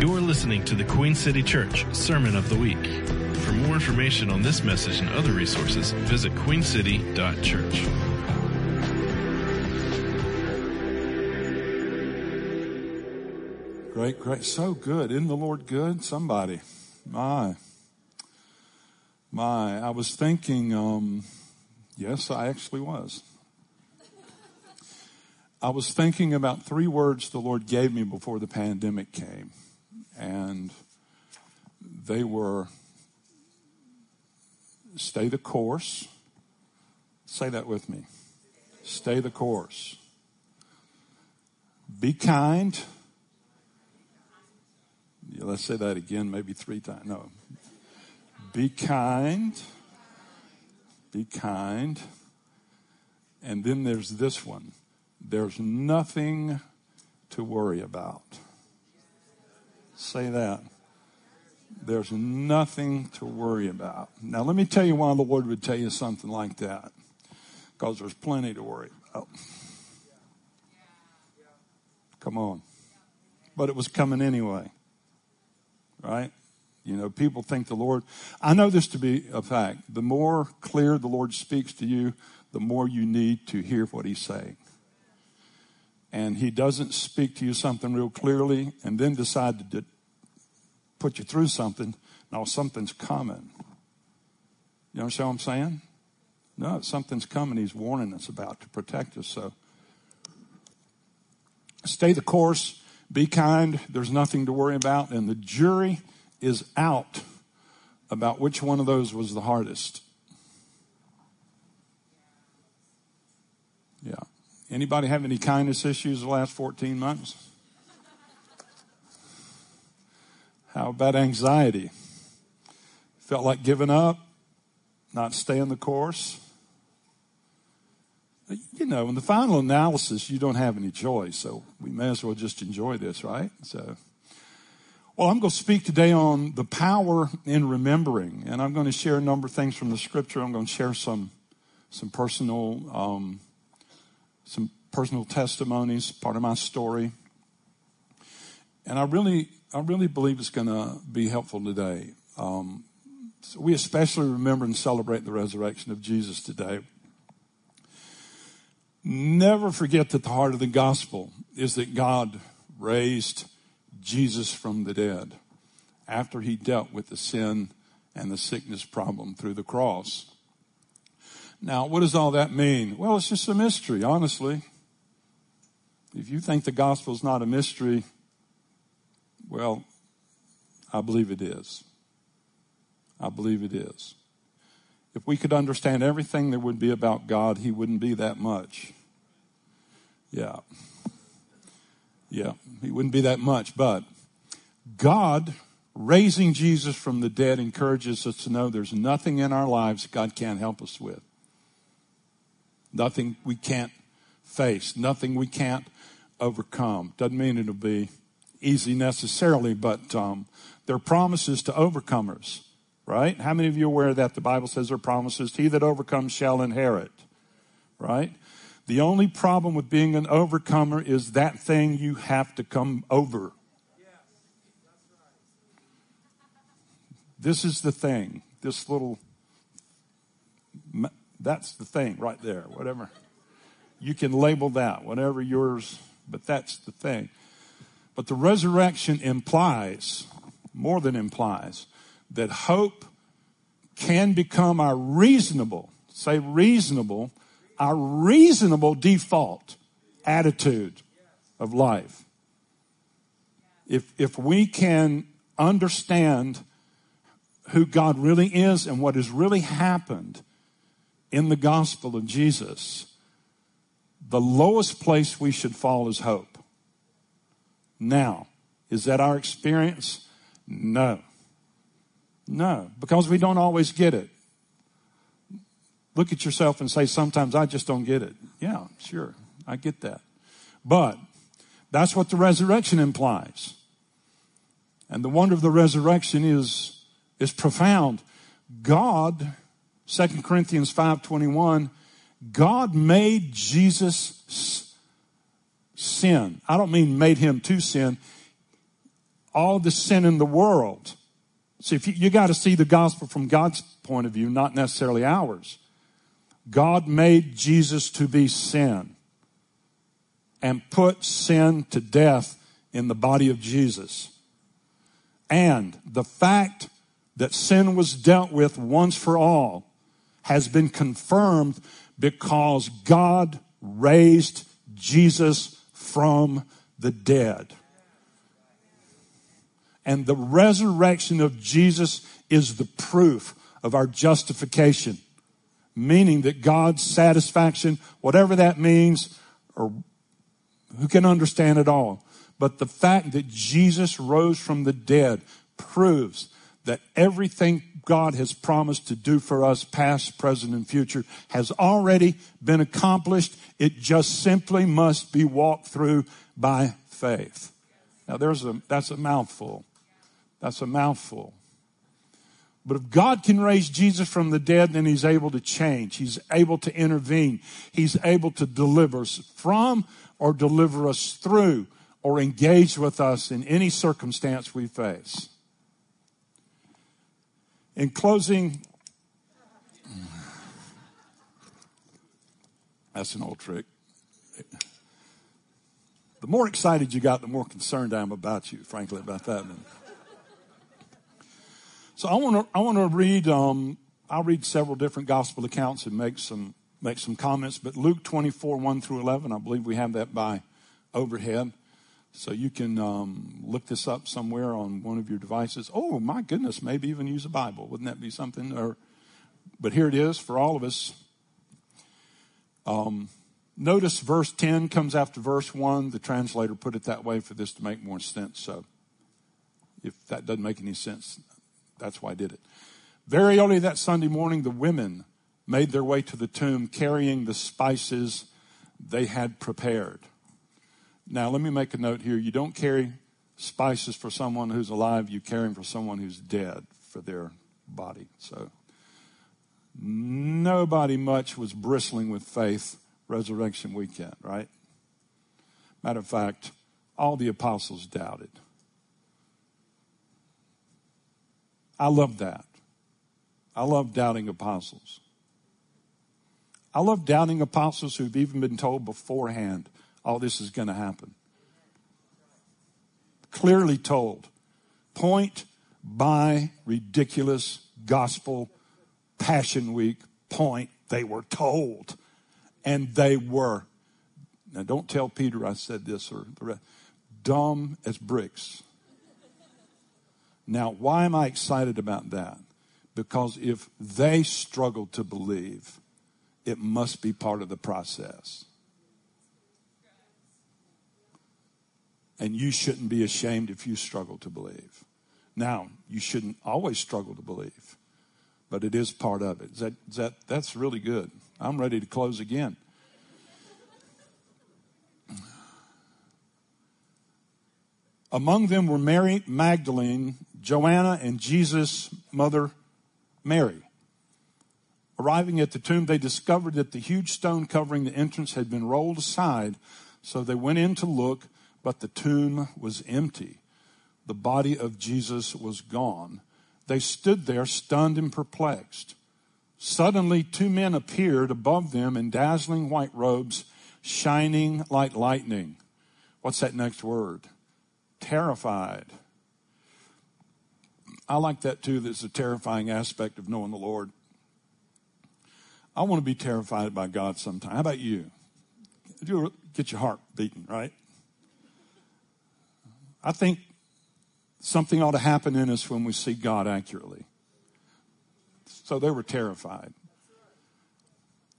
You're listening to the Queen City Church Sermon of the Week. For more information on this message and other resources, visit queencity.church. Great, great. So good. Isn't the Lord good? Somebody. My. My. I was thinking, um, yes, I actually was. I was thinking about three words the Lord gave me before the pandemic came. And they were stay the course. Say that with me. Stay the course. Be kind yeah, let's say that again, maybe three times. No. Be kind. Be kind. And then there's this one. There's nothing to worry about. Say that. There's nothing to worry about. Now, let me tell you why the Lord would tell you something like that. Because there's plenty to worry about. Come on. But it was coming anyway right? You know, people think the Lord, I know this to be a fact. The more clear the Lord speaks to you, the more you need to hear what He's saying. And He doesn't speak to you something real clearly and then decide to put you through something. No, something's coming. You understand what I'm saying? No, something's coming. He's warning us about to protect us. So stay the course be kind. There's nothing to worry about. And the jury is out about which one of those was the hardest. Yeah. Anybody have any kindness issues the last 14 months? How about anxiety? Felt like giving up, not staying the course? you know, in the final analysis, you don't have any choice. So we may as well just enjoy this, right? So, well, I'm going to speak today on the power in remembering, and I'm going to share a number of things from the scripture. I'm going to share some, some personal, um, some personal testimonies, part of my story. And I really, I really believe it's going to be helpful today. Um, so we especially remember and celebrate the resurrection of Jesus today. Never forget that the heart of the gospel is that God raised Jesus from the dead after he dealt with the sin and the sickness problem through the cross. Now, what does all that mean? Well, it's just a mystery, honestly. If you think the gospel is not a mystery, well, I believe it is. I believe it is. If we could understand everything there would be about God, He wouldn't be that much. Yeah. Yeah, He wouldn't be that much. But God raising Jesus from the dead encourages us to know there's nothing in our lives God can't help us with. Nothing we can't face, nothing we can't overcome. Doesn't mean it'll be easy necessarily, but um, there are promises to overcomers right? How many of you are aware that the Bible says there are promises? He that overcomes shall inherit, right? The only problem with being an overcomer is that thing you have to come over. This is the thing. This little, that's the thing right there, whatever. You can label that, whatever yours, but that's the thing. But the resurrection implies, more than implies, that hope can become our reasonable, say reasonable, our reasonable default attitude of life. If, if we can understand who God really is and what has really happened in the gospel of Jesus, the lowest place we should fall is hope. Now, is that our experience? No. No, because we don't always get it. Look at yourself and say, sometimes I just don't get it. Yeah, sure. I get that. But that's what the resurrection implies. And the wonder of the resurrection is, is profound. God, 2 Corinthians 5.21, God made Jesus sin. I don't mean made him to sin. all the sin in the world. See, if you, you got to see the gospel from God's point of view, not necessarily ours. God made Jesus to be sin and put sin to death in the body of Jesus. And the fact that sin was dealt with once for all has been confirmed because God raised Jesus from the dead. And the resurrection of Jesus is the proof of our justification, meaning that God's satisfaction, whatever that means, or who can understand it all. But the fact that Jesus rose from the dead proves that everything God has promised to do for us, past, present, and future, has already been accomplished. It just simply must be walked through by faith. Now there's a, that's a mouthful. That's a mouthful. But if God can raise Jesus from the dead, then he's able to change. He's able to intervene. He's able to deliver us from or deliver us through or engage with us in any circumstance we face. In closing, that's an old trick. The more excited you got, the more concerned I am about you, frankly, about that. So I want to I want to read. Um, I'll read several different gospel accounts and make some make some comments. But Luke 24 1 through 11, I believe we have that by overhead. So you can um, look this up somewhere on one of your devices. Oh my goodness, maybe even use a Bible. Wouldn't that be something? Or, but here it is for all of us. Um, notice verse 10 comes after verse 1. The translator put it that way for this to make more sense. So if that doesn't make any sense, that's why I did it. Very early that Sunday morning, the women made their way to the tomb carrying the spices they had prepared. Now, let me make a note here. You don't carry spices for someone who's alive, you carry them for someone who's dead for their body. So, nobody much was bristling with faith resurrection weekend, right? Matter of fact, all the apostles doubted. I love that. I love doubting apostles. I love doubting apostles who've even been told beforehand all this is going to happen. Clearly told. Point by ridiculous gospel passion week point. They were told. And they were. Now don't tell Peter I said this or the rest. Dumb as bricks. Now, why am I excited about that? Because if they struggle to believe, it must be part of the process. And you shouldn't be ashamed if you struggle to believe. Now, you shouldn't always struggle to believe, but it is part of it. Is that, is that, that's really good. I'm ready to close again. Among them were Mary Magdalene, Joanna, and Jesus' mother, Mary. Arriving at the tomb, they discovered that the huge stone covering the entrance had been rolled aside, so they went in to look but the tomb was empty. The body of Jesus was gone. They stood there stunned and perplexed. Suddenly, two men appeared above them in dazzling white robes, shining like lightning. What's that next word? Terrified. I like that too. That's a terrifying aspect of knowing the Lord. I want to be terrified by God sometime. How about you? You get your heart beating, right? I think something ought to happen in us when we see God accurately. So they were terrified.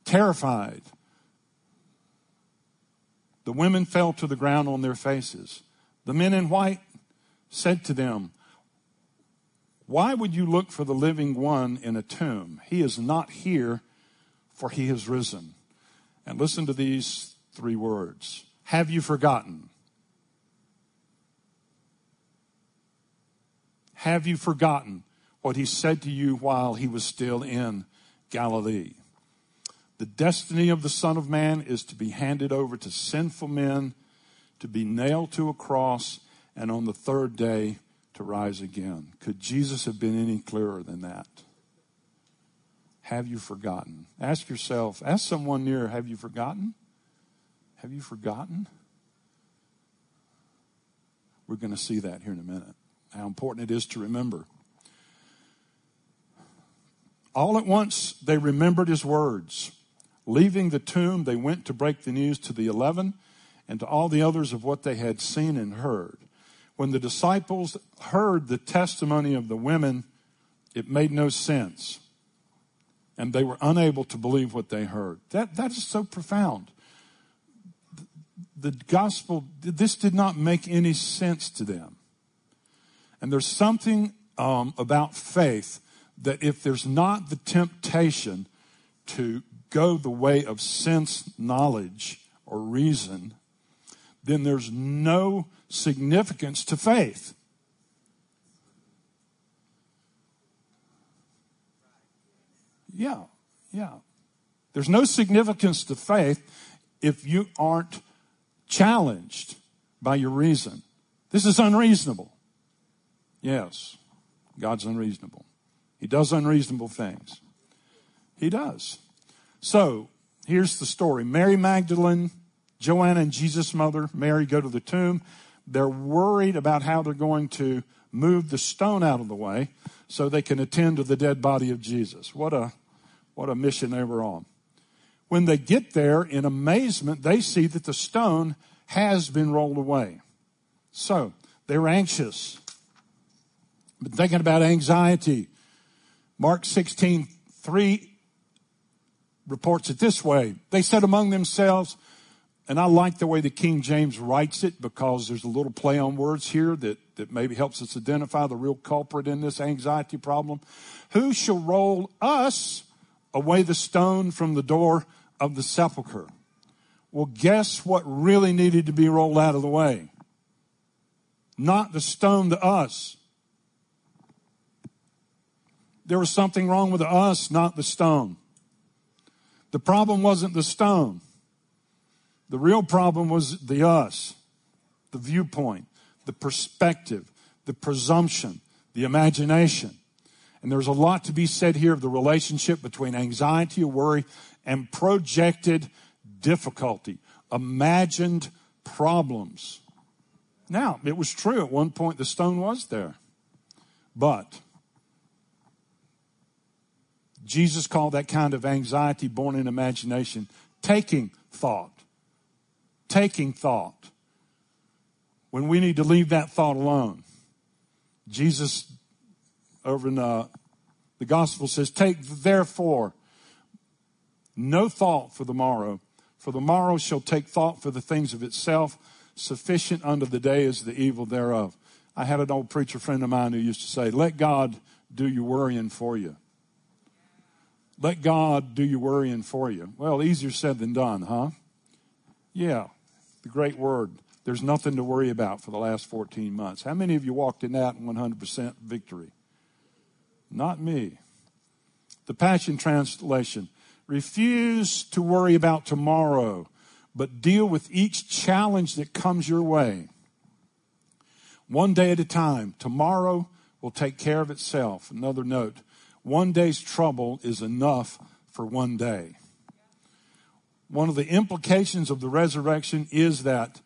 Terrified. The women fell to the ground on their faces. The men in white said to them, Why would you look for the living one in a tomb? He is not here, for he has risen. And listen to these three words Have you forgotten? Have you forgotten what he said to you while he was still in Galilee? The destiny of the Son of Man is to be handed over to sinful men, to be nailed to a cross, and on the third day to rise again. Could Jesus have been any clearer than that? Have you forgotten? Ask yourself, ask someone near, have you forgotten? Have you forgotten? We're going to see that here in a minute. How important it is to remember. All at once, they remembered his words. Leaving the tomb, they went to break the news to the eleven and to all the others of what they had seen and heard. When the disciples heard the testimony of the women, it made no sense. And they were unable to believe what they heard. That, that is so profound. The gospel, this did not make any sense to them. And there's something um, about faith that if there's not the temptation to go the way of sense, knowledge, or reason, then there's no significance to faith. Yeah, yeah. There's no significance to faith if you aren't challenged by your reason. This is unreasonable. Yes, God's unreasonable. He does unreasonable things. He does. So, here's the story Mary Magdalene, Joanna, and Jesus' mother, Mary, go to the tomb. They're worried about how they're going to move the stone out of the way so they can attend to the dead body of Jesus. What a, what a mission they were on. When they get there, in amazement, they see that the stone has been rolled away. So they're anxious, but thinking about anxiety. Mark 16, 3 reports it this way. They said among themselves, and I like the way the King James writes it because there's a little play on words here that, that maybe helps us identify the real culprit in this anxiety problem. Who shall roll us away the stone from the door of the sepulchre? Well, guess what really needed to be rolled out of the way? Not the stone to us. There was something wrong with us, not the stone. The problem wasn't the stone. The real problem was the us, the viewpoint, the perspective, the presumption, the imagination. And there's a lot to be said here of the relationship between anxiety or worry and projected difficulty, imagined problems. Now, it was true at one point the stone was there. But Jesus called that kind of anxiety born in imagination taking thought taking thought when we need to leave that thought alone. Jesus over in uh, the gospel says, Take therefore no thought for the morrow, for the morrow shall take thought for the things of itself. Sufficient unto the day is the evil thereof. I had an old preacher friend of mine who used to say, Let God do your worrying for you. Let God do your worrying for you. Well, easier said than done, huh? Yeah the great word. There's nothing to worry about for the last 14 months. How many of you walked in that 100% victory? Not me. The Passion Translation. Refuse to worry about tomorrow, but deal with each challenge that comes your way. One day at a time. Tomorrow will take care of itself. Another note. One day's trouble is enough for one day one of the implications of the resurrection is that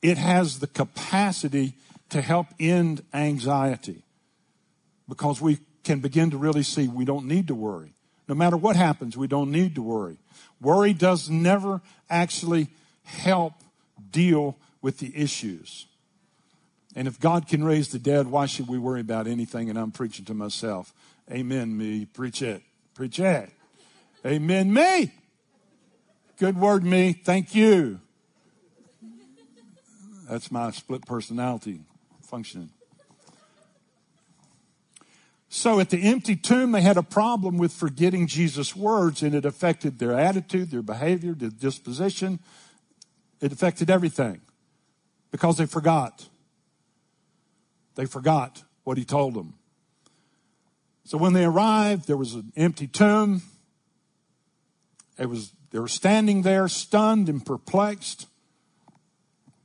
it has the capacity to help end anxiety because we can begin to really see we don't need to worry. No matter what happens, we don't need to worry. Worry does never actually help deal with the issues. And if God can raise the dead, why should we worry about anything? And I'm preaching to myself. Amen, me. Preach it. Preach it. Amen, me. Good word, me. Thank you. That's my split personality functioning. So at the empty tomb, they had a problem with forgetting Jesus' words, and it affected their attitude, their behavior, their disposition. It affected everything because they forgot. They forgot what he told them. So when they arrived, there was an empty tomb. It was they were standing there stunned and perplexed.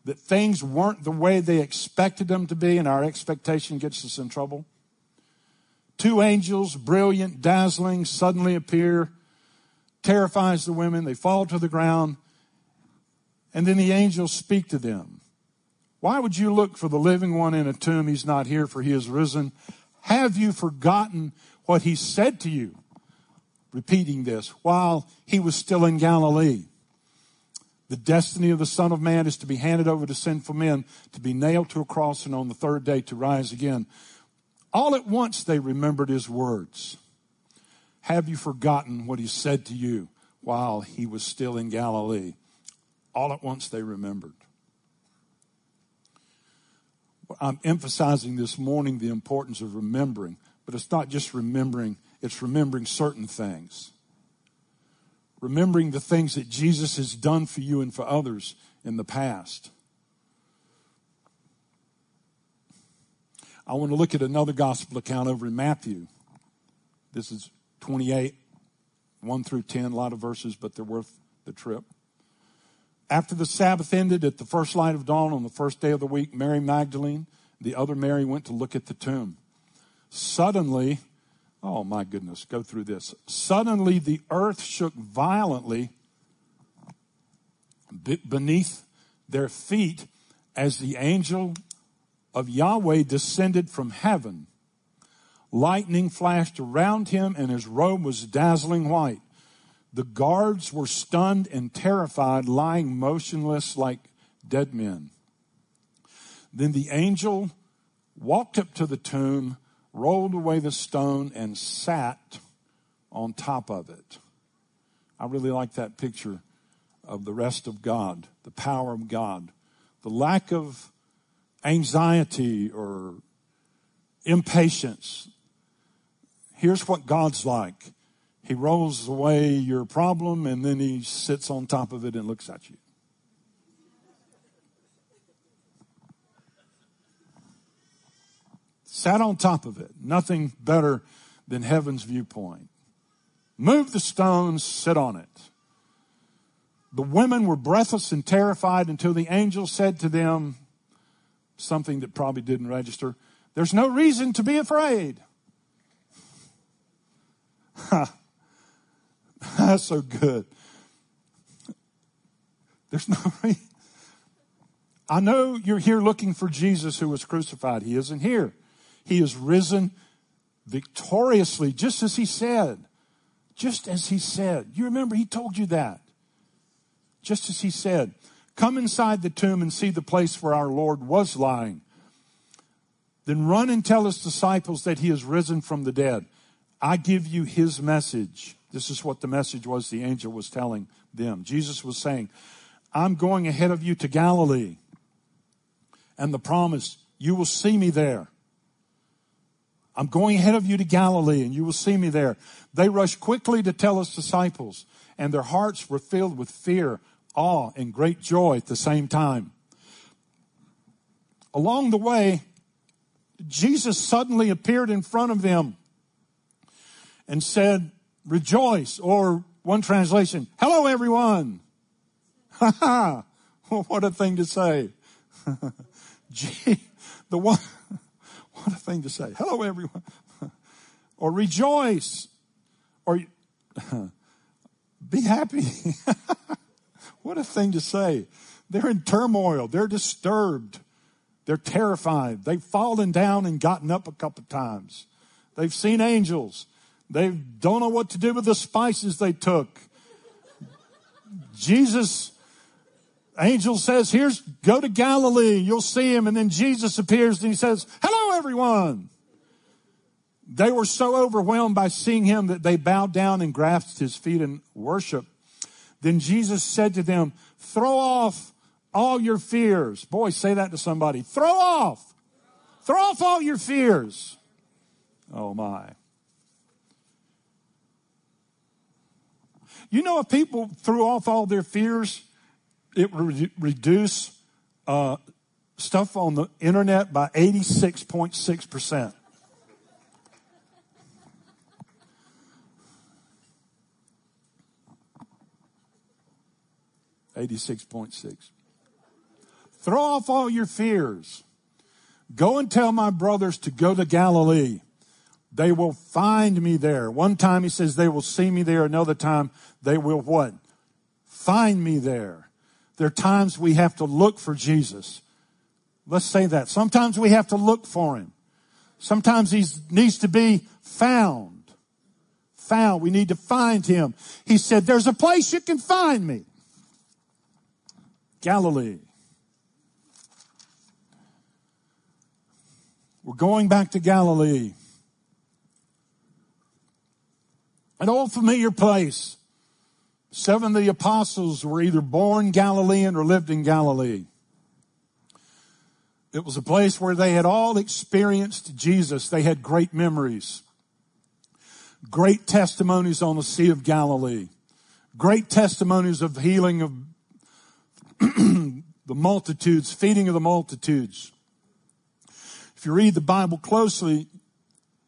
that things weren't the way they expected them to be, and our expectation gets us in trouble. Two angels, brilliant, dazzling, suddenly appear, terrifies the women. They fall to the ground, and then the angels speak to them. Why would you look for the living one in a tomb? He's not here, for he is risen. Have you forgotten what he said to you? Repeating this while he was still in Galilee. The destiny of the Son of Man is to be handed over to sinful men, to be nailed to a cross, and on the third day to rise again. All at once they remembered his words. Have you forgotten what he said to you while he was still in Galilee? All at once they remembered. I'm emphasizing this morning the importance of remembering, but it's not just remembering, it's remembering certain things remembering the things that Jesus has done for you and for others in the past. I want to look at another gospel account over in Matthew. This is 28, 1 through 10, a lot of verses, but they're worth the trip. After the Sabbath ended at the first light of dawn on the first day of the week, Mary Magdalene, the other Mary, went to look at the tomb. Suddenly, Oh my goodness, go through this. Suddenly the earth shook violently beneath their feet as the angel of Yahweh descended from heaven. Lightning flashed around him and his robe was dazzling white. The guards were stunned and terrified, lying motionless like dead men. Then the angel walked up to the tomb rolled away the stone, and sat on top of it. I really like that picture of the rest of God, the power of God, the lack of anxiety or impatience. Here's what God's like. He rolls away your problem and then he sits on top of it and looks at you. sat on top of it. Nothing better than heaven's viewpoint. Move the stones, sit on it. The women were breathless and terrified until the angel said to them something that probably didn't register. There's no reason to be afraid. That's so good. There's no reason. I know you're here looking for Jesus who was crucified. He isn't here. He is risen victoriously, just as he said. Just as he said. You remember he told you that. Just as he said. Come inside the tomb and see the place where our Lord was lying. Then run and tell his disciples that he is risen from the dead. I give you his message. This is what the message was the angel was telling them. Jesus was saying, I'm going ahead of you to Galilee. And the promise, you will see me there. I'm going ahead of you to Galilee and you will see me there. They rushed quickly to tell his disciples and their hearts were filled with fear, awe, and great joy at the same time. Along the way, Jesus suddenly appeared in front of them and said, rejoice, or one translation, hello everyone. Ha ha. What a thing to say. Gee, the one, what a thing to say. Hello, everyone. or rejoice. Or be happy. what a thing to say. They're in turmoil. They're disturbed. They're terrified. They've fallen down and gotten up a couple times. They've seen angels. They don't know what to do with the spices they took. Jesus angel says, here's, go to Galilee. You'll see him. And then Jesus appears and he says, hello, everyone. They were so overwhelmed by seeing him that they bowed down and grasped his feet in worship. Then Jesus said to them, throw off all your fears. Boy, say that to somebody. Throw off. Throw off all your fears. Oh my. You know, if people threw off all their fears, it would reduce uh, stuff on the internet by 86.6%. Eighty-six point six. Throw off all your fears. Go and tell my brothers to go to Galilee. They will find me there. One time he says they will see me there. Another time they will what? Find me there. There are times we have to look for Jesus. Let's say that. Sometimes we have to look for him. Sometimes he needs to be found. Found. We need to find him. He said, there's a place you can find me. Galilee. We're going back to Galilee. An old familiar place. Seven of the apostles were either born Galilean or lived in Galilee. It was a place where they had all experienced Jesus. They had great memories, great testimonies on the Sea of Galilee, great testimonies of healing of the multitudes, feeding of the multitudes. If you read the Bible closely,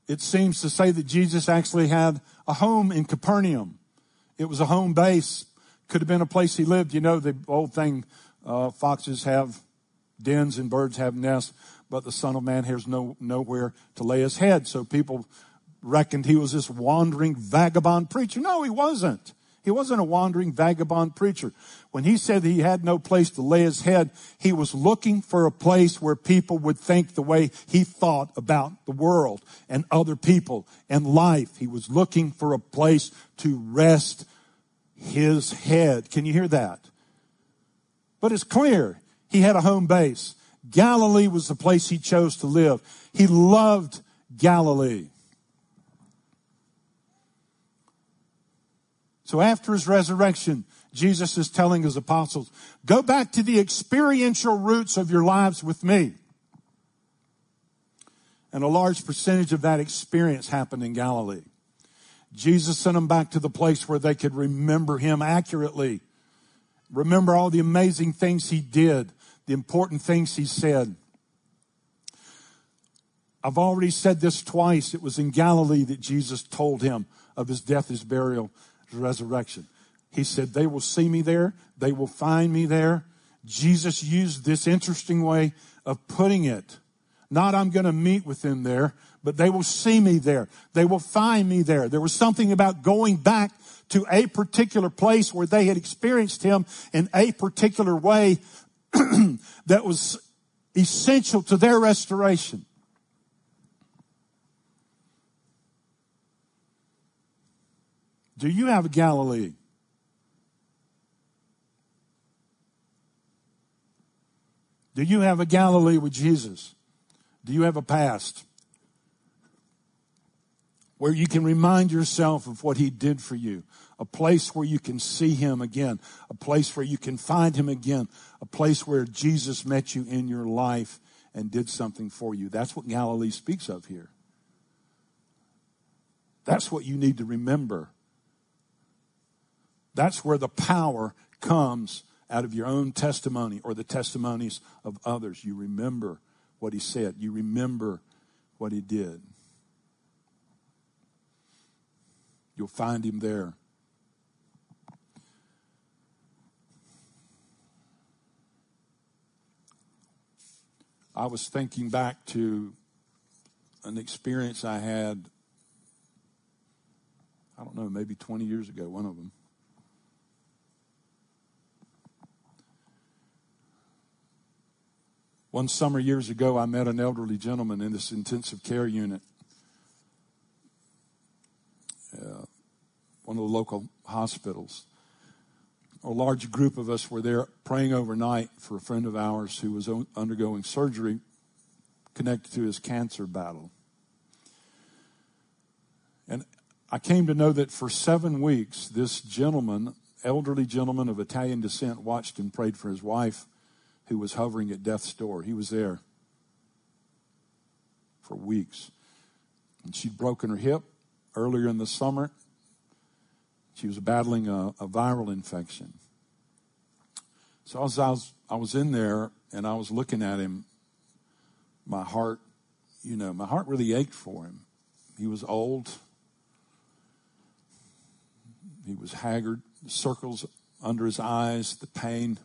it seems to say that Jesus actually had a home in Capernaum. It was a home base. Could have been a place he lived. You know, the old thing, uh, foxes have dens and birds have nests, but the son of man has no, nowhere to lay his head. So people reckoned he was this wandering vagabond preacher. No, he wasn't. He wasn't a wandering vagabond preacher. When he said he had no place to lay his head, he was looking for a place where people would think the way he thought about the world and other people and life. He was looking for a place to rest his head. Can you hear that? But it's clear he had a home base. Galilee was the place he chose to live. He loved Galilee. So after his resurrection, Jesus is telling his apostles, go back to the experiential roots of your lives with me. And a large percentage of that experience happened in Galilee. Jesus sent them back to the place where they could remember him accurately. Remember all the amazing things he did, the important things he said. I've already said this twice. It was in Galilee that Jesus told him of his death, his burial, resurrection. He said, they will see me there. They will find me there. Jesus used this interesting way of putting it. Not I'm going to meet with them there, but they will see me there. They will find me there. There was something about going back to a particular place where they had experienced him in a particular way that was essential to their restoration. Do you have a Galilee? Do you have a Galilee with Jesus? Do you have a past where you can remind yourself of what he did for you? A place where you can see him again. A place where you can find him again. A place where Jesus met you in your life and did something for you. That's what Galilee speaks of here. That's what you need to remember. That's where the power comes out of your own testimony or the testimonies of others. You remember what he said, you remember what he did. You'll find him there. I was thinking back to an experience I had, I don't know, maybe 20 years ago, one of them. One summer years ago, I met an elderly gentleman in this intensive care unit, uh, one of the local hospitals. A large group of us were there praying overnight for a friend of ours who was undergoing surgery connected to his cancer battle. And I came to know that for seven weeks, this gentleman, elderly gentleman of Italian descent, watched and prayed for his wife who was hovering at death's door. He was there for weeks. And she'd broken her hip earlier in the summer. She was battling a, a viral infection. So as I was, I was in there and I was looking at him, my heart, you know, my heart really ached for him. He was old. He was haggard, circles under his eyes, the pain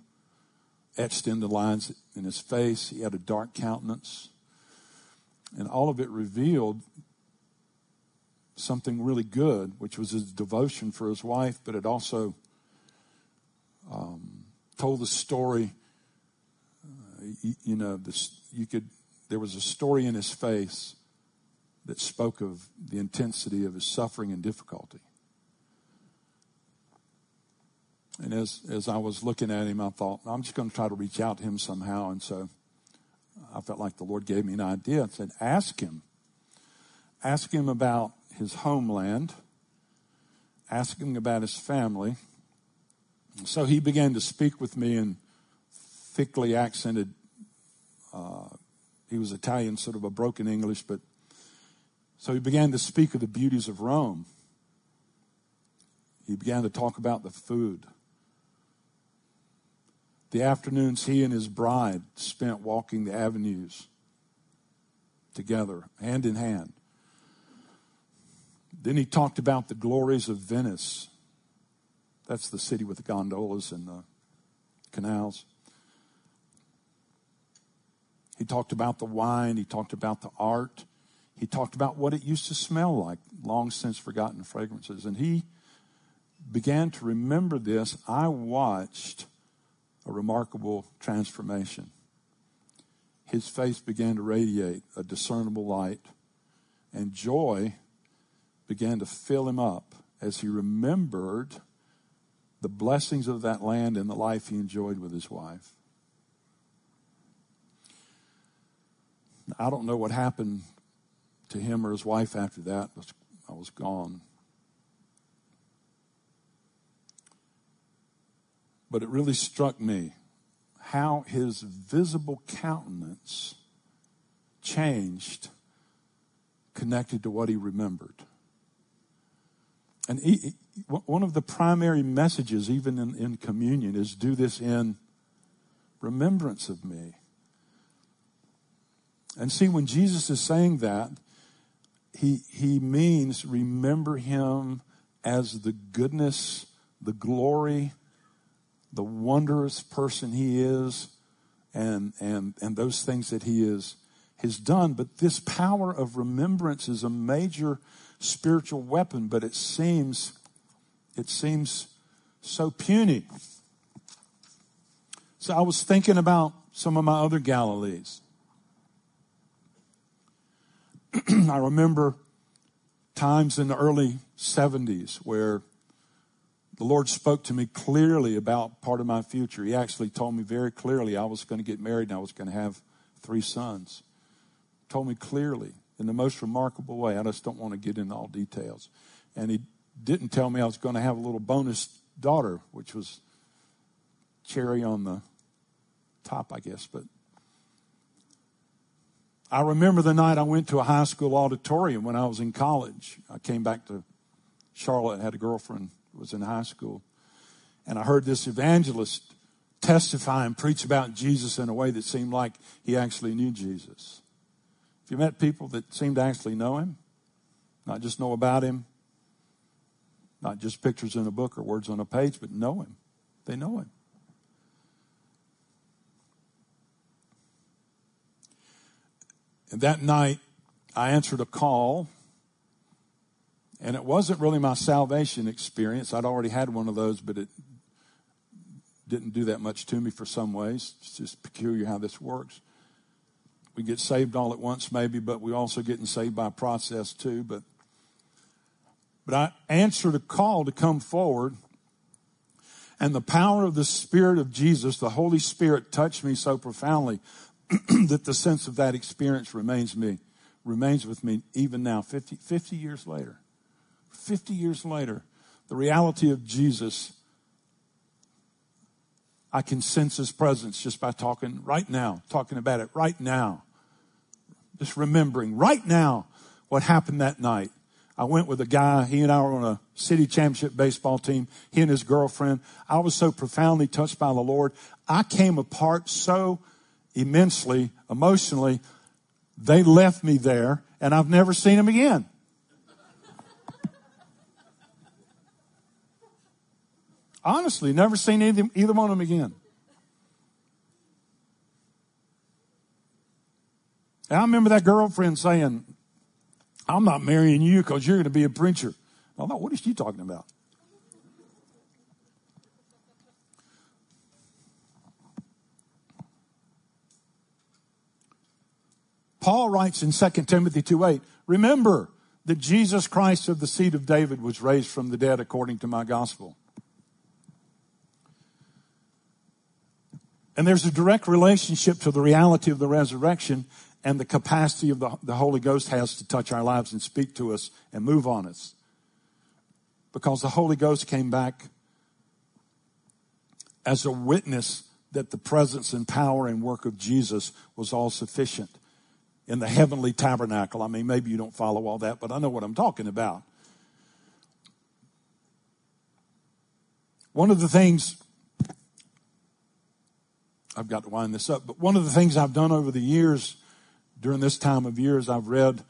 etched into lines in his face. He had a dark countenance. And all of it revealed something really good, which was his devotion for his wife, but it also um, told the story. Uh, you, you, know, this, you could. There was a story in his face that spoke of the intensity of his suffering and difficulty. And as as I was looking at him, I thought I'm just going to try to reach out to him somehow. And so I felt like the Lord gave me an idea. I said, "Ask him. Ask him about his homeland, Ask him about his family. So he began to speak with me in thickly accented, uh, he was Italian, sort of a broken English, but so he began to speak of the beauties of Rome. He began to talk about the food. The afternoons he and his bride spent walking the avenues together, hand in hand. Then he talked about the glories of Venice. That's the city with the gondolas and the canals. He talked about the wine. He talked about the art. He talked about what it used to smell like, long since forgotten fragrances. And he began to remember this. I watched a remarkable transformation. His face began to radiate a discernible light, and joy began to fill him up as he remembered the blessings of that land and the life he enjoyed with his wife. I don't know what happened to him or his wife after that. I was gone. But it really struck me how his visible countenance changed connected to what he remembered. And he, one of the primary messages, even in, in communion, is do this in remembrance of me. And see, when Jesus is saying that, he, he means remember him as the goodness, the glory, the wondrous person he is, and, and, and those things that he is, has done. But this power of remembrance is a major spiritual weapon, but it seems, it seems so puny. So I was thinking about some of my other Galilees. I remember times in the early 70s where the Lord spoke to me clearly about part of my future. He actually told me very clearly I was going to get married and I was going to have three sons. Told me clearly in the most remarkable way. I just don't want to get into all details. And he didn't tell me I was going to have a little bonus daughter, which was cherry on the top, I guess. But I remember the night I went to a high school auditorium when I was in college. I came back to Charlotte and had a girlfriend was in high school. And I heard this evangelist testify and preach about Jesus in a way that seemed like he actually knew Jesus If you met people that seemed to actually know him, not just know about him, not just pictures in a book or words on a page, but know him? They know him. And that night, I answered a call, and it wasn't really my salvation experience. I'd already had one of those, but it didn't do that much to me for some ways. It's just peculiar how this works we get saved all at once maybe, but we also getting saved by process too. But but I answered a call to come forward. And the power of the Spirit of Jesus, the Holy Spirit, touched me so profoundly that the sense of that experience remains me, remains with me even now, 50, 50 years later. 50 years later, the reality of Jesus I can sense his presence just by talking right now, talking about it right now. Just remembering right now what happened that night. I went with a guy, he and I were on a city championship baseball team, he and his girlfriend. I was so profoundly touched by the Lord. I came apart so immensely, emotionally. They left me there and I've never seen him again. Honestly, never seen either, either one of them again. And I remember that girlfriend saying, I'm not marrying you because you're going to be a preacher. I thought, what is she talking about? Paul writes in 2 Timothy 2 8, remember that Jesus Christ of the seed of David was raised from the dead according to my gospel, And there's a direct relationship to the reality of the resurrection and the capacity of the, the Holy Ghost has to touch our lives and speak to us and move on us. Because the Holy Ghost came back as a witness that the presence and power and work of Jesus was all sufficient in the heavenly tabernacle. I mean, maybe you don't follow all that, but I know what I'm talking about. One of the things, I've got to wind this up, but one of the things I've done over the years during this time of years, I've read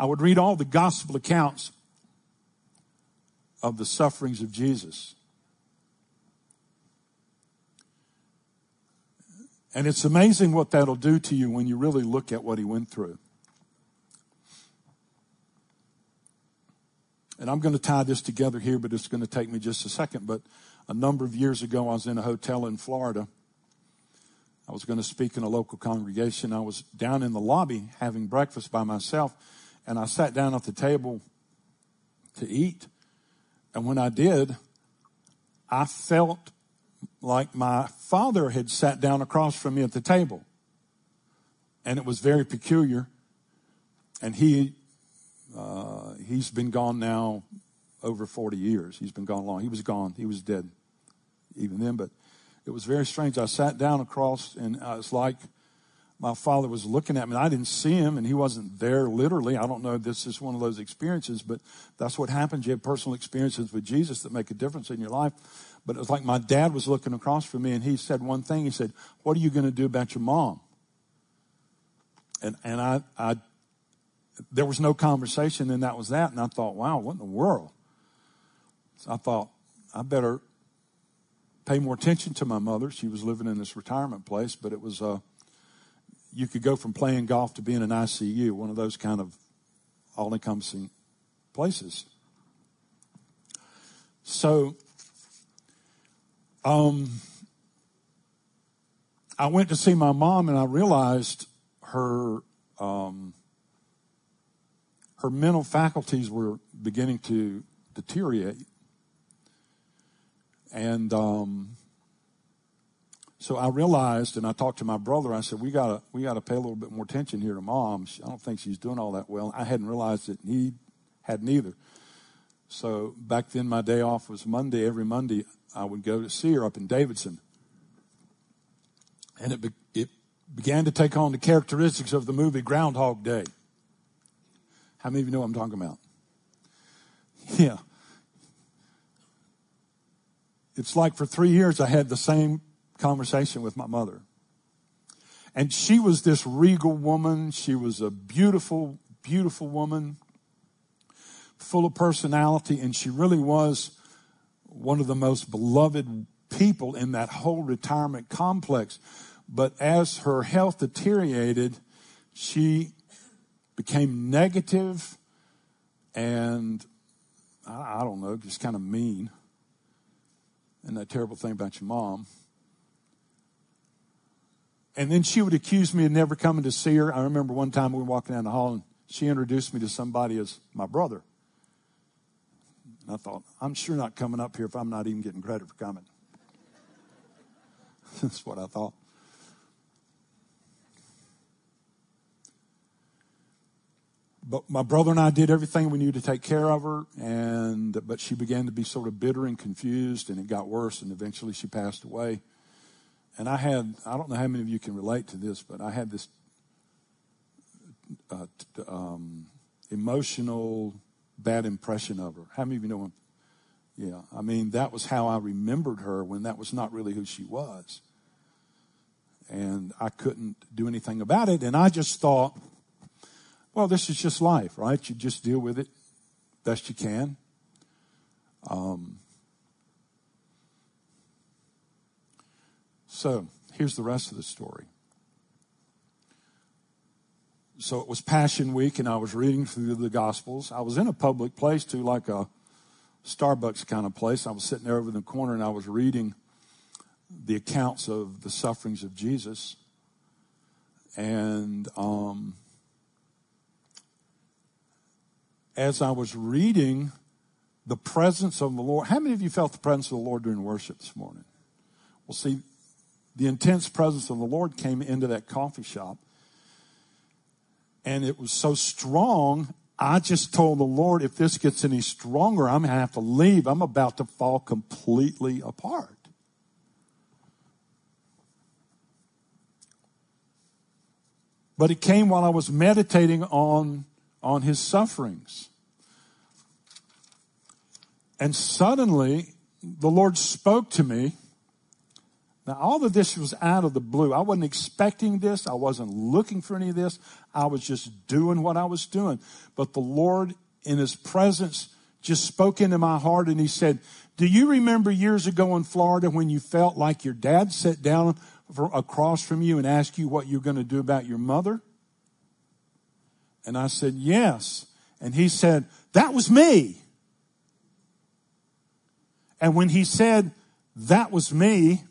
I would read all the gospel accounts of the sufferings of Jesus. And it's amazing what that'll do to you when you really look at what he went through. And I'm going to tie this together here, but it's going to take me just a second. But a number of years ago, I was in a hotel in Florida. I was going to speak in a local congregation. I was down in the lobby having breakfast by myself, and I sat down at the table to eat. And when I did, I felt like my father had sat down across from me at the table. And it was very peculiar. And he, uh, he's been gone now over 40 years. He's been gone long. He was gone. He was dead even then, but it was very strange. I sat down across and it's like my father was looking at me. I didn't see him and he wasn't there literally. I don't know this is one of those experiences, but that's what happens. You have personal experiences with Jesus that make a difference in your life. But it was like my dad was looking across from me and he said one thing. He said, What are you going to do about your mom? And, and I, I, there was no conversation and that was that. And I thought, wow, what in the world? So I thought, I better pay more attention to my mother. She was living in this retirement place, but it was, uh, you could go from playing golf to being an ICU, one of those kind of all encompassing places. So um, I went to see my mom and I realized her um, her mental faculties were beginning to deteriorate, and um, so I realized, and I talked to my brother. I said, "We gotta we gotta pay a little bit more attention here to mom. I don't think she's doing all that well." I hadn't realized it. He hadn't either. So back then, my day off was Monday. Every Monday, I would go to see her up in Davidson. And it, be, it began to take on the characteristics of the movie Groundhog Day. How many of you know what I'm talking about? Yeah. It's like for three years I had the same conversation with my mother. And she was this regal woman. She was a beautiful, beautiful woman, full of personality, and she really was one of the most beloved people in that whole retirement complex. But as her health deteriorated, she became negative and I, don't know, just kind of mean. And that terrible thing about your mom. And then she would accuse me of never coming to see her. I remember one time we were walking down the hall and she introduced me to somebody as my brother. And I thought, I'm sure not coming up here if I'm not even getting credit for coming. That's what I thought. But my brother and I did everything we knew to take care of her, and but she began to be sort of bitter and confused, and it got worse, and eventually she passed away. And I had, I don't know how many of you can relate to this, but I had this uh, um, emotional bad impression of her. How many of you know him? Yeah, I mean, that was how I remembered her when that was not really who she was. And I couldn't do anything about it. And I just thought, well, this is just life, right? You just deal with it best you can. Um, So here's the rest of the story. So it was Passion Week, and I was reading through the Gospels. I was in a public place too, like a Starbucks kind of place. I was sitting there over in the corner, and I was reading the accounts of the sufferings of Jesus. And um, as I was reading the presence of the Lord, how many of you felt the presence of the Lord during worship this morning? Well, see, the intense presence of the Lord came into that coffee shop and it was so strong. I just told the Lord, if this gets any stronger, I'm going to have to leave. I'm about to fall completely apart. But it came while I was meditating on, on his sufferings. And suddenly, the Lord spoke to me now, all of this was out of the blue. I wasn't expecting this. I wasn't looking for any of this. I was just doing what I was doing. But the Lord, in His presence, just spoke into my heart and He said, Do you remember years ago in Florida when you felt like your dad sat down across from you and asked you what you're going to do about your mother? And I said, Yes. And He said, That was me. And when He said, That was me,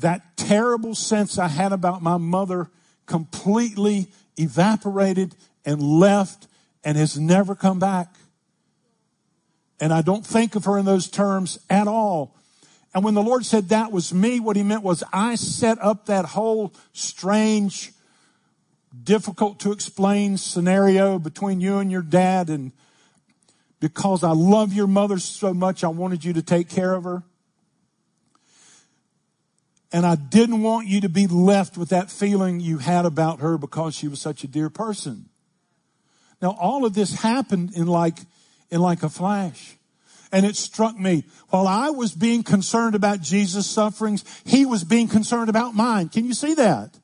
that terrible sense I had about my mother completely evaporated and left and has never come back. And I don't think of her in those terms at all. And when the Lord said that was me, what he meant was I set up that whole strange, difficult to explain scenario between you and your dad. And because I love your mother so much, I wanted you to take care of her. And I didn't want you to be left with that feeling you had about her because she was such a dear person. Now all of this happened in like, in like a flash. And it struck me, while I was being concerned about Jesus' sufferings, he was being concerned about mine. Can you see that?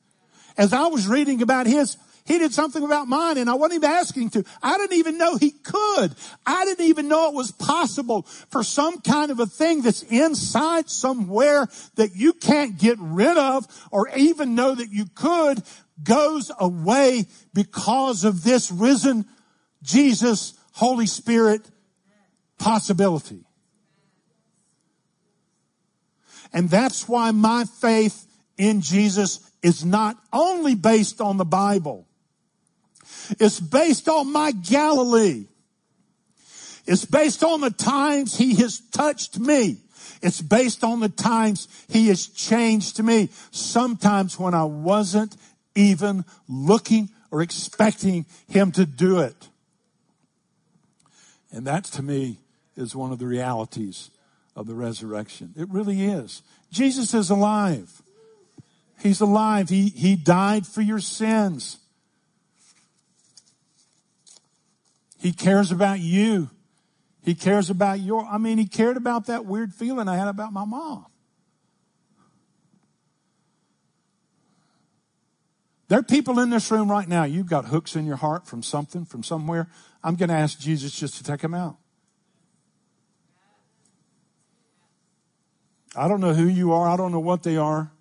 As I was reading about his, he did something about mine and I wasn't even asking to. I didn't even know he could. I didn't even know it was possible for some kind of a thing that's inside somewhere that you can't get rid of or even know that you could goes away because of this risen Jesus, Holy Spirit possibility. And that's why my faith in Jesus is not only based on the Bible, it's based on my Galilee. It's based on the times he has touched me. It's based on the times he has changed me. Sometimes when I wasn't even looking or expecting him to do it. And that to me is one of the realities of the resurrection. It really is. Jesus is alive. He's alive. He, he died for your sins. He cares about you. He cares about your, I mean, he cared about that weird feeling I had about my mom. There are people in this room right now, you've got hooks in your heart from something, from somewhere. I'm going to ask Jesus just to take them out. I don't know who you are. I don't know what they are.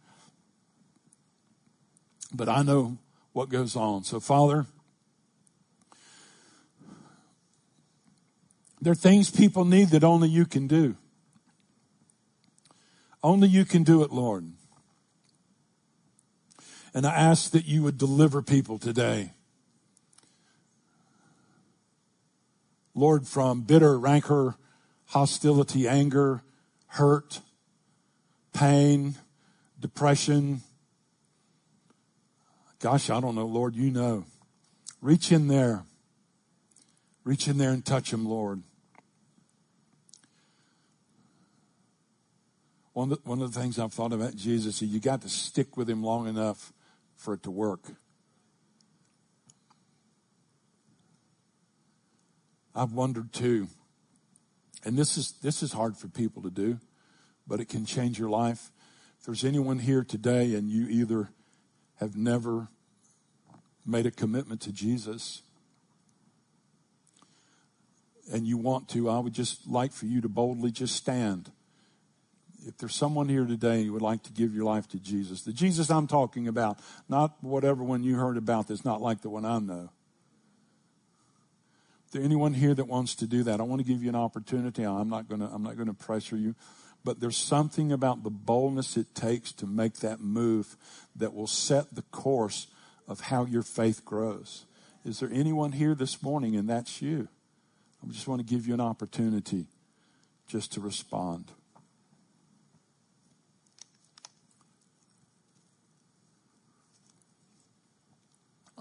But I know what goes on. So, Father, There are things people need that only you can do. Only you can do it, Lord. And I ask that you would deliver people today. Lord, from bitter rancor, hostility, anger, hurt, pain, depression. Gosh, I don't know, Lord, you know. Reach in there. Reach in there and touch him, Lord. One of, the, one of the things I've thought about Jesus is you got to stick with him long enough for it to work. I've wondered too, and this is, this is hard for people to do, but it can change your life. If there's anyone here today and you either have never made a commitment to Jesus and you want to, I would just like for you to boldly just stand if there's someone here today who would like to give your life to Jesus, the Jesus I'm talking about, not whatever one you heard about that's not like the one I know. Is there anyone here that wants to do that? I want to give you an opportunity. I'm not going to pressure you, but there's something about the boldness it takes to make that move that will set the course of how your faith grows. Is there anyone here this morning and that's you? I just want to give you an opportunity just to respond.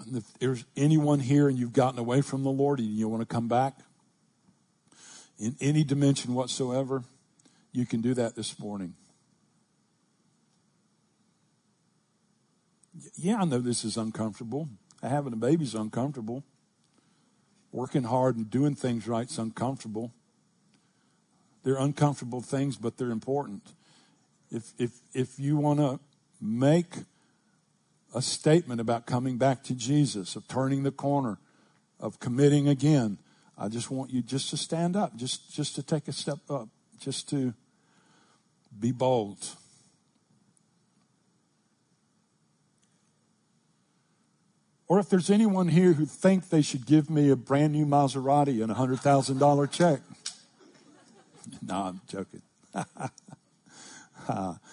And if there's anyone here and you've gotten away from the Lord and you want to come back in any dimension whatsoever, you can do that this morning. Yeah, I know this is uncomfortable. Having a baby is uncomfortable. Working hard and doing things right is uncomfortable. They're uncomfortable things, but they're important. If, if, if you want to make a statement about coming back to Jesus, of turning the corner, of committing again. I just want you just to stand up, just, just to take a step up, just to be bold. Or if there's anyone here who think they should give me a brand new Maserati and a hundred thousand dollar check. no, I'm joking. uh,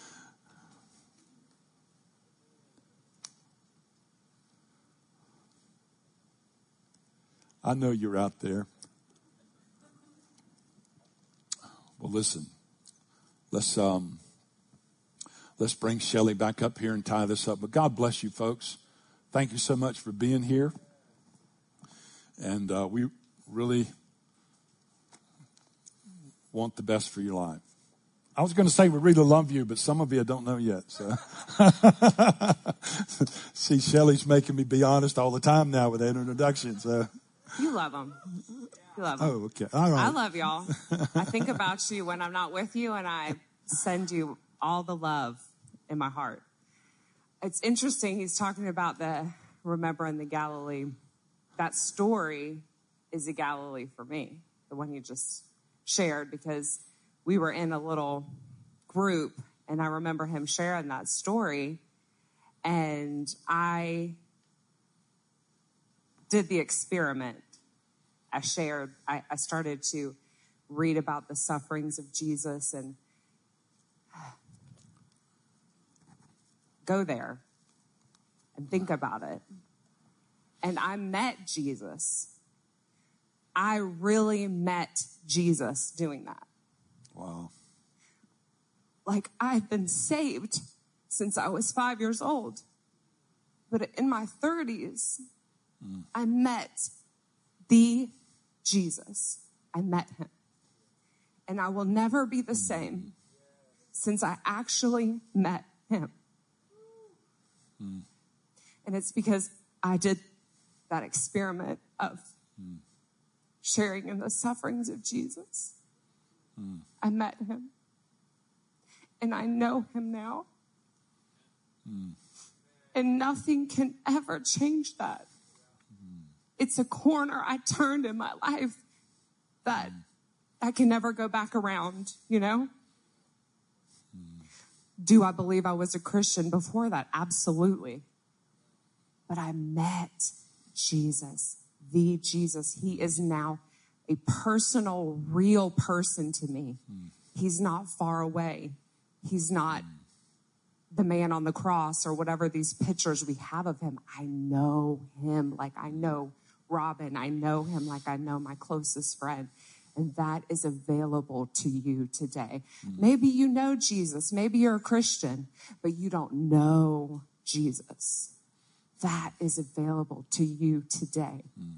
I know you're out there. Well, listen. Let's um, let's bring Shelly back up here and tie this up. But God bless you, folks. Thank you so much for being here, and uh, we really want the best for your life. I was going to say we really love you, but some of you I don't know yet. So, see, Shelly's making me be honest all the time now with that introduction. So. You love them. You love them. Oh, okay. All right. I love y'all. I think about you when I'm not with you, and I send you all the love in my heart. It's interesting. He's talking about the remember in the Galilee. That story is a Galilee for me, the one you just shared, because we were in a little group, and I remember him sharing that story, and I did the experiment I shared, I, I started to read about the sufferings of Jesus and go there and think about it. And I met Jesus. I really met Jesus doing that. Wow. Like I've been saved since I was five years old. But in my 30s, mm. I met the Jesus. I met him. And I will never be the same since I actually met him. Mm. And it's because I did that experiment of mm. sharing in the sufferings of Jesus. Mm. I met him. And I know him now. And nothing can ever change that it's a corner I turned in my life that I can never go back around, you know? Do I believe I was a Christian before that? Absolutely. But I met Jesus, the Jesus. He is now a personal, real person to me. He's not far away. He's not the man on the cross or whatever these pictures we have of him. I know him like I know Robin. I know him like I know my closest friend. And that is available to you today. Mm. Maybe you know Jesus. Maybe you're a Christian, but you don't know Jesus. That is available to you today. Mm.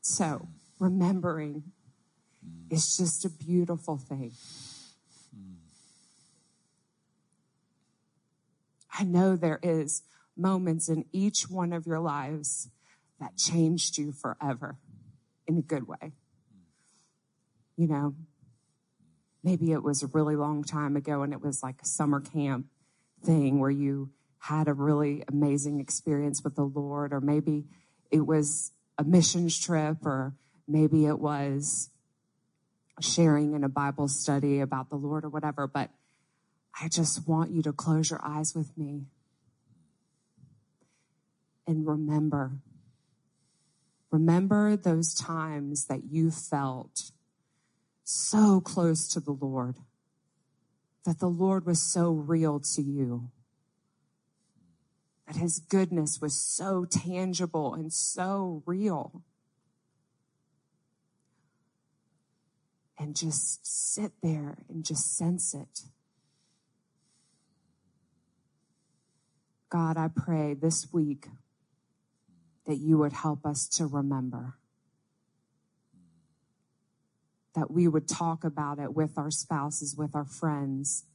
So remembering mm. is just a beautiful thing. I know there is moments in each one of your lives that changed you forever in a good way. You know, maybe it was a really long time ago and it was like a summer camp thing where you had a really amazing experience with the Lord, or maybe it was a missions trip, or maybe it was sharing in a Bible study about the Lord or whatever, but I just want you to close your eyes with me and remember. Remember those times that you felt so close to the Lord, that the Lord was so real to you, that his goodness was so tangible and so real. And just sit there and just sense it. God, I pray this week that you would help us to remember. That we would talk about it with our spouses, with our friends,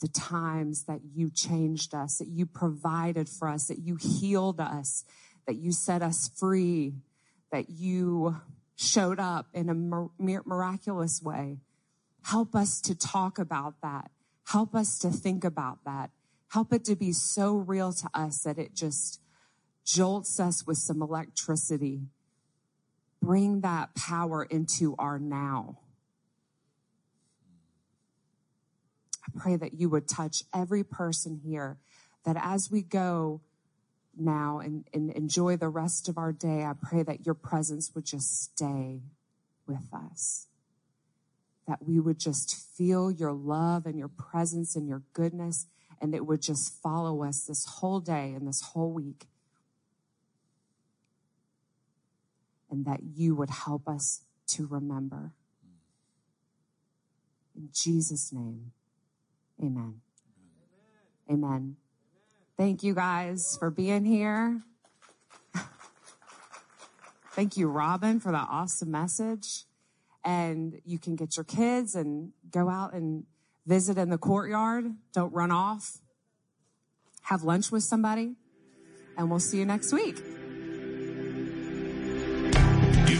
the times that you changed us, that you provided for us, that you healed us, that you set us free, that you showed up in a miraculous way. Help us to talk about that. Help us to think about that. Help it to be so real to us that it just jolts us with some electricity. Bring that power into our now. I pray that you would touch every person here, that as we go now and, and enjoy the rest of our day, I pray that your presence would just stay with us. That we would just feel your love and your presence and your goodness, and it would just follow us this whole day and this whole week. And that you would help us to remember. In Jesus' name, amen. Amen. amen. Thank you guys for being here. Thank you, Robin, for that awesome message. And you can get your kids and go out and visit in the courtyard. Don't run off. Have lunch with somebody. And we'll see you next week.